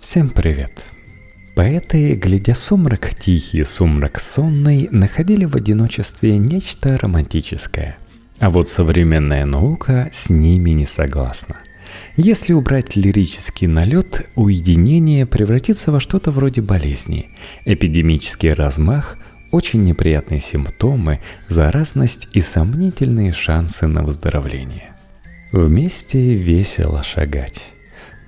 Всем привет! Поэты, глядя в сумрак тихий, сумрак сонный, находили в одиночестве нечто романтическое. А вот современная наука с ними не согласна. Если убрать лирический налет, уединение превратится во что-то вроде болезни. Эпидемический размах, очень неприятные симптомы, заразность и сомнительные шансы на выздоровление. Вместе весело шагать.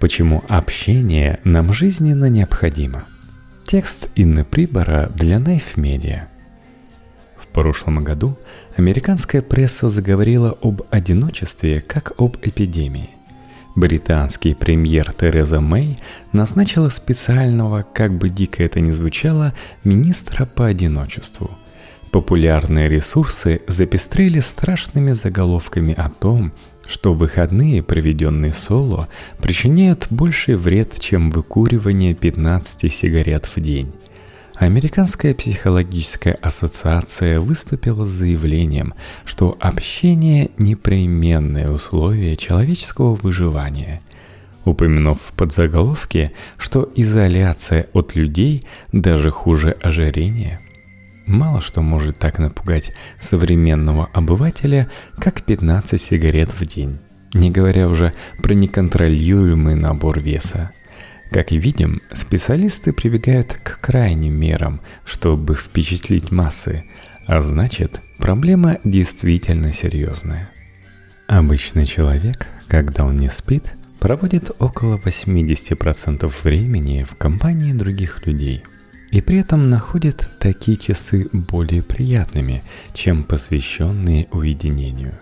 Почему общение нам жизненно необходимо? Текст Инны Прибора для Knife Media. В прошлом году американская пресса заговорила об одиночестве как об эпидемии. Британский премьер Тереза Мэй назначила специального, как бы дико это ни звучало, министра по одиночеству – Популярные ресурсы запестрели страшными заголовками о том, что выходные, проведенные соло, причиняют больший вред, чем выкуривание 15 сигарет в день. Американская психологическая ассоциация выступила с заявлением, что общение – непременное условие человеческого выживания – упомянув в подзаголовке, что изоляция от людей даже хуже ожирения – Мало что может так напугать современного обывателя, как 15 сигарет в день, не говоря уже про неконтролируемый набор веса. Как видим, специалисты прибегают к крайним мерам, чтобы впечатлить массы, а значит, проблема действительно серьезная. Обычный человек, когда он не спит, проводит около 80% времени в компании других людей – и при этом находит такие часы более приятными, чем посвященные уединению.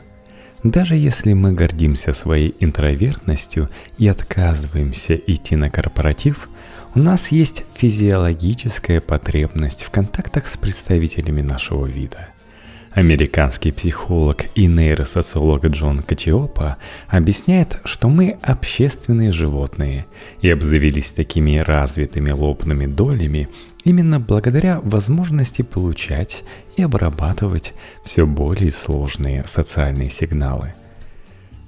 Даже если мы гордимся своей интровертностью и отказываемся идти на корпоратив, у нас есть физиологическая потребность в контактах с представителями нашего вида. Американский психолог и нейросоциолог Джон Качиопа объясняет, что мы общественные животные и обзавелись такими развитыми лобными долями, Именно благодаря возможности получать и обрабатывать все более сложные социальные сигналы.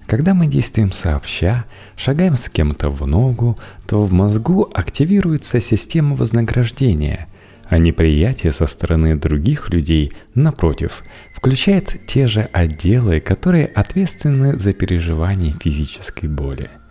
Когда мы действуем сообща, шагаем с кем-то в ногу, то в мозгу активируется система вознаграждения, а неприятие со стороны других людей, напротив, включает те же отделы, которые ответственны за переживание физической боли –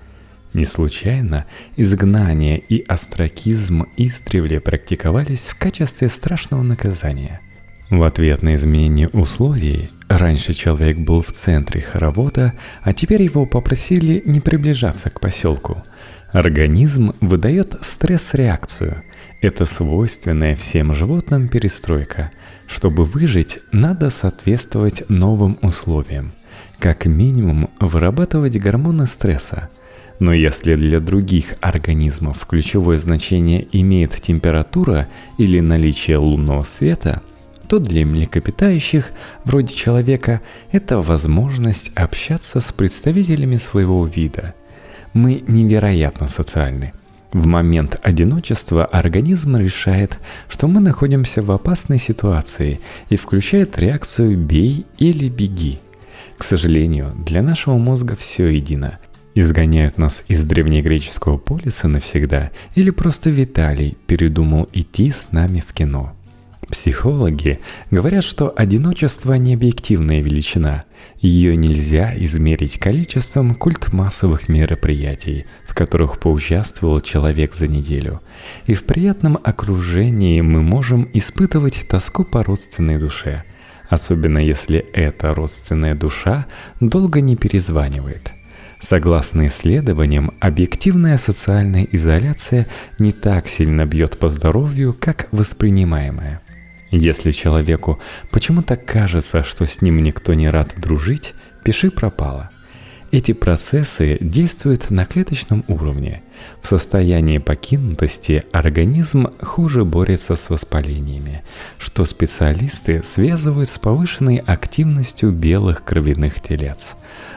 не случайно изгнание и астракизм издревле практиковались в качестве страшного наказания. В ответ на изменение условий, раньше человек был в центре хоровода, а теперь его попросили не приближаться к поселку. Организм выдает стресс-реакцию. Это свойственная всем животным перестройка. Чтобы выжить, надо соответствовать новым условиям. Как минимум вырабатывать гормоны стресса – но если для других организмов ключевое значение имеет температура или наличие лунного света, то для млекопитающих, вроде человека, это возможность общаться с представителями своего вида. Мы невероятно социальны. В момент одиночества организм решает, что мы находимся в опасной ситуации и включает реакцию «бей» или «беги». К сожалению, для нашего мозга все едино – изгоняют нас из древнегреческого полиса навсегда, или просто Виталий передумал идти с нами в кино. Психологи говорят, что одиночество не объективная величина. Ее нельзя измерить количеством культ массовых мероприятий, в которых поучаствовал человек за неделю. И в приятном окружении мы можем испытывать тоску по родственной душе, особенно если эта родственная душа долго не перезванивает – Согласно исследованиям, объективная социальная изоляция не так сильно бьет по здоровью, как воспринимаемая. Если человеку почему-то кажется, что с ним никто не рад дружить, пиши пропало – эти процессы действуют на клеточном уровне. В состоянии покинутости организм хуже борется с воспалениями, что специалисты связывают с повышенной активностью белых кровяных телец.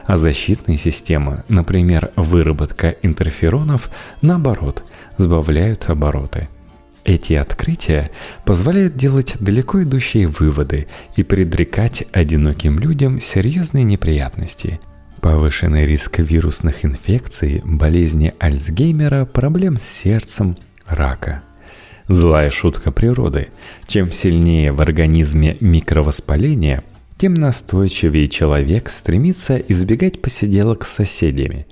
А защитные системы, например, выработка интерферонов, наоборот, сбавляют обороты – эти открытия позволяют делать далеко идущие выводы и предрекать одиноким людям серьезные неприятности – Повышенный риск вирусных инфекций, болезни Альцгеймера, проблем с сердцем, рака. Злая шутка природы. Чем сильнее в организме микровоспаление, тем настойчивее человек стремится избегать посиделок с соседями.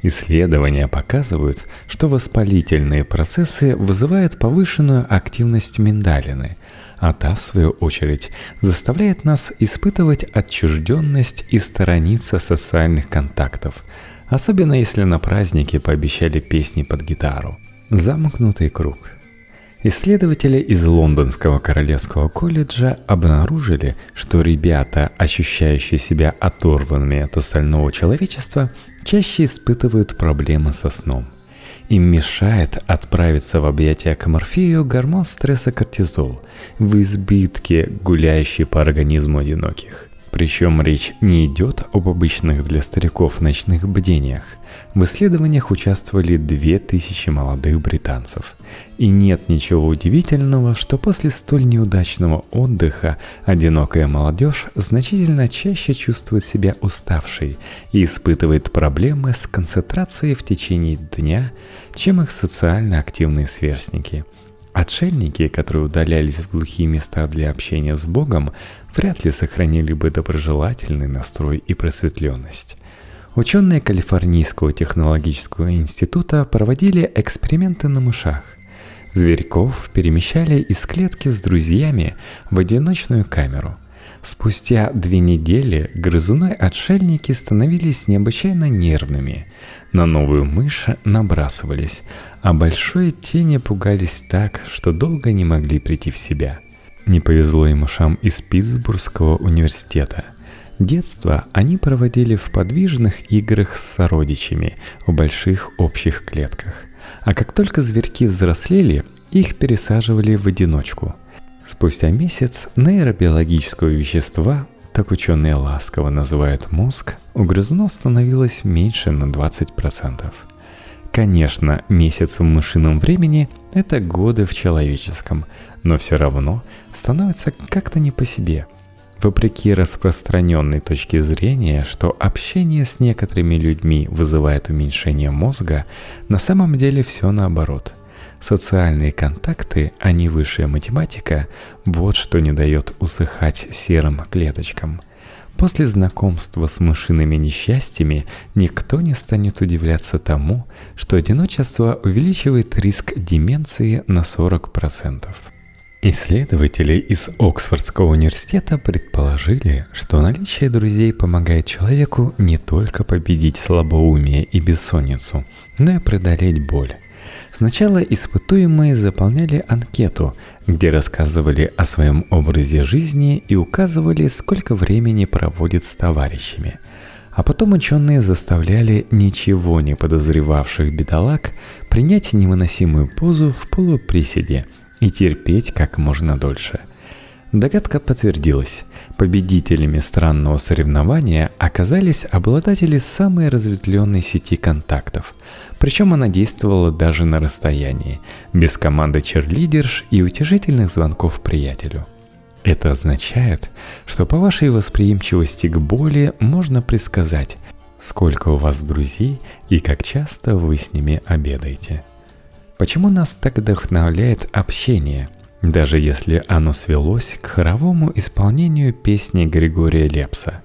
Исследования показывают, что воспалительные процессы вызывают повышенную активность миндалины, а та, в свою очередь, заставляет нас испытывать отчужденность и сторониться социальных контактов, особенно если на празднике пообещали песни под гитару. Замкнутый круг. Исследователи из Лондонского Королевского колледжа обнаружили, что ребята, ощущающие себя оторванными от остального человечества, чаще испытывают проблемы со сном. Им мешает отправиться в объятия к морфею гормон стресса кортизол, в избытке гуляющий по организму одиноких. Причем речь не идет об обычных для стариков ночных бдениях. В исследованиях участвовали 2000 молодых британцев. И нет ничего удивительного, что после столь неудачного отдыха одинокая молодежь значительно чаще чувствует себя уставшей и испытывает проблемы с концентрацией в течение дня, чем их социально активные сверстники – Отшельники, которые удалялись в глухие места для общения с Богом, вряд ли сохранили бы доброжелательный настрой и просветленность. Ученые Калифорнийского технологического института проводили эксперименты на мышах. Зверьков перемещали из клетки с друзьями в одиночную камеру. Спустя две недели грызуны-отшельники становились необычайно нервными. На новую мышь набрасывались, а большой тени пугались так, что долго не могли прийти в себя. Не повезло и мышам из Питтсбургского университета. Детство они проводили в подвижных играх с сородичами в больших общих клетках. А как только зверьки взрослели, их пересаживали в одиночку. Спустя месяц нейробиологического вещества, так ученые ласково называют мозг, у грызунов становилось меньше на 20%. Конечно, месяц в мышином времени – это годы в человеческом, но все равно становится как-то не по себе. Вопреки распространенной точке зрения, что общение с некоторыми людьми вызывает уменьшение мозга, на самом деле все наоборот. Социальные контакты, а не высшая математика – вот что не дает усыхать серым клеточкам – После знакомства с мышиными несчастьями никто не станет удивляться тому, что одиночество увеличивает риск деменции на 40%. Исследователи из Оксфордского университета предположили, что наличие друзей помогает человеку не только победить слабоумие и бессонницу, но и преодолеть боль. Сначала испытуемые заполняли анкету, где рассказывали о своем образе жизни и указывали, сколько времени проводят с товарищами. А потом ученые заставляли ничего не подозревавших бедолаг принять невыносимую позу в полуприседе и терпеть как можно дольше – Догадка подтвердилась. Победителями странного соревнования оказались обладатели самой разветвленной сети контактов. Причем она действовала даже на расстоянии, без команды черлидерш и утешительных звонков приятелю. Это означает, что по вашей восприимчивости к боли можно предсказать, сколько у вас друзей и как часто вы с ними обедаете. Почему нас так вдохновляет общение – даже если оно свелось к хоровому исполнению песни Григория Лепса.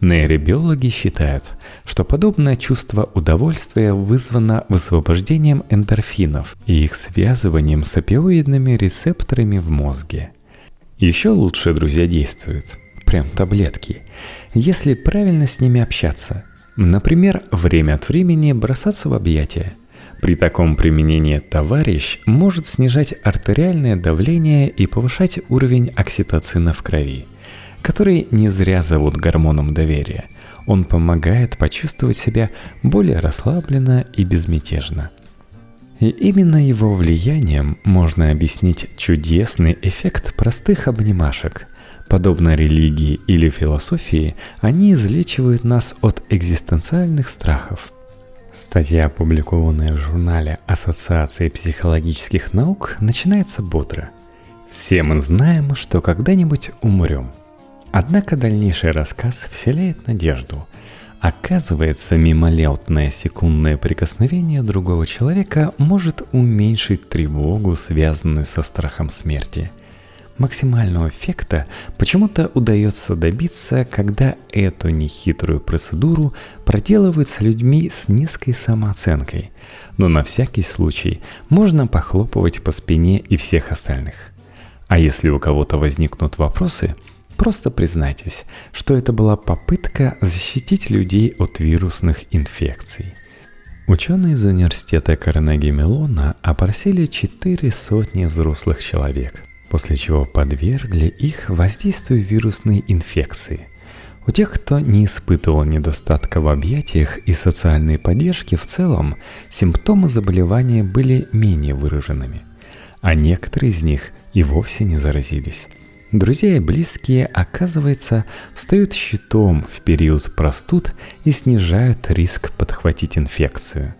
Нейробиологи считают, что подобное чувство удовольствия вызвано высвобождением эндорфинов и их связыванием с опиоидными рецепторами в мозге. Еще лучше друзья действуют, прям таблетки, если правильно с ними общаться. Например, время от времени бросаться в объятия – при таком применении товарищ может снижать артериальное давление и повышать уровень окситоцина в крови, который не зря зовут гормоном доверия. Он помогает почувствовать себя более расслабленно и безмятежно. И именно его влиянием можно объяснить чудесный эффект простых обнимашек. Подобно религии или философии, они излечивают нас от экзистенциальных страхов – Статья, опубликованная в журнале Ассоциации психологических наук, начинается бодро. Все мы знаем, что когда-нибудь умрем. Однако дальнейший рассказ вселяет надежду. Оказывается, мимолетное секундное прикосновение другого человека может уменьшить тревогу, связанную со страхом смерти. Максимального эффекта почему-то удается добиться, когда эту нехитрую процедуру проделывают с людьми с низкой самооценкой. Но на всякий случай можно похлопывать по спине и всех остальных. А если у кого-то возникнут вопросы – Просто признайтесь, что это была попытка защитить людей от вирусных инфекций. Ученые из университета Карнеги Мелона опросили четыре сотни взрослых человек, после чего подвергли их воздействию вирусной инфекции. У тех, кто не испытывал недостатка в объятиях и социальной поддержки в целом, симптомы заболевания были менее выраженными, а некоторые из них и вовсе не заразились. Друзья и близкие, оказывается, встают щитом в период простуд и снижают риск подхватить инфекцию.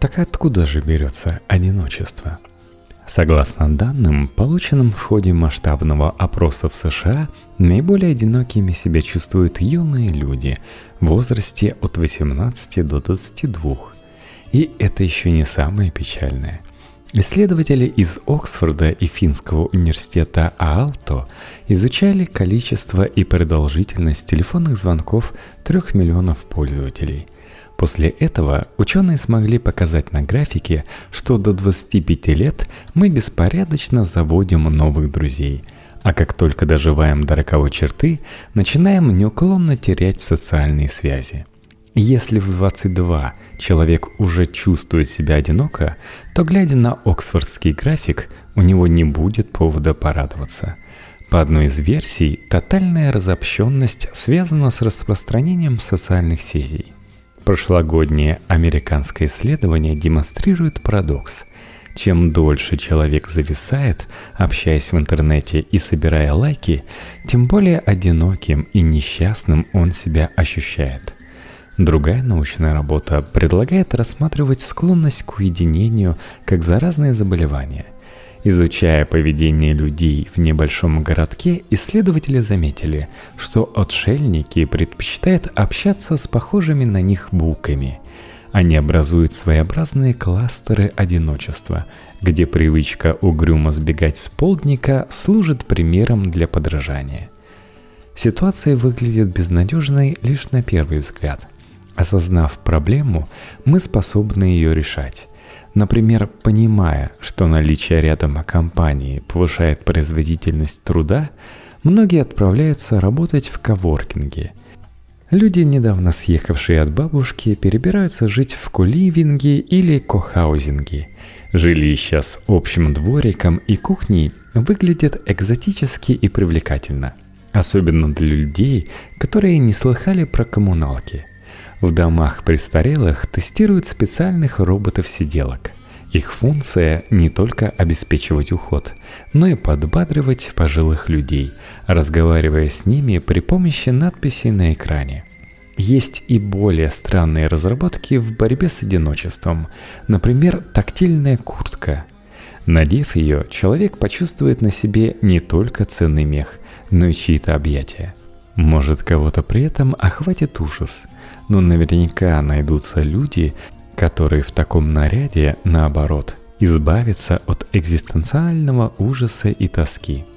Так откуда же берется одиночество? Согласно данным, полученным в ходе масштабного опроса в США, наиболее одинокими себя чувствуют юные люди в возрасте от 18 до 22. И это еще не самое печальное. Исследователи из Оксфорда и Финского университета Аалто изучали количество и продолжительность телефонных звонков трех миллионов пользователей. После этого ученые смогли показать на графике, что до 25 лет мы беспорядочно заводим новых друзей, а как только доживаем до роковой черты, начинаем неуклонно терять социальные связи – если в 22 человек уже чувствует себя одиноко, то глядя на оксфордский график, у него не будет повода порадоваться. По одной из версий, тотальная разобщенность связана с распространением социальных сетей. Прошлогоднее американское исследование демонстрирует парадокс. Чем дольше человек зависает, общаясь в интернете и собирая лайки, тем более одиноким и несчастным он себя ощущает. Другая научная работа предлагает рассматривать склонность к уединению как заразное заболевание. Изучая поведение людей в небольшом городке, исследователи заметили, что отшельники предпочитают общаться с похожими на них буками. Они образуют своеобразные кластеры одиночества, где привычка угрюмо сбегать с полдника служит примером для подражания. Ситуация выглядит безнадежной лишь на первый взгляд – Осознав проблему, мы способны ее решать. Например, понимая, что наличие рядом компании повышает производительность труда, многие отправляются работать в коворкинге. Люди, недавно съехавшие от бабушки, перебираются жить в куливинге или кохаузинге. Жилища с общим двориком и кухней выглядят экзотически и привлекательно. Особенно для людей, которые не слыхали про коммуналки – в домах престарелых тестируют специальных роботов-сиделок. Их функция не только обеспечивать уход, но и подбадривать пожилых людей, разговаривая с ними при помощи надписей на экране. Есть и более странные разработки в борьбе с одиночеством, например, тактильная куртка. Надев ее, человек почувствует на себе не только ценный мех, но и чьи-то объятия. Может, кого-то при этом охватит ужас – но наверняка найдутся люди, которые в таком наряде, наоборот, избавятся от экзистенциального ужаса и тоски –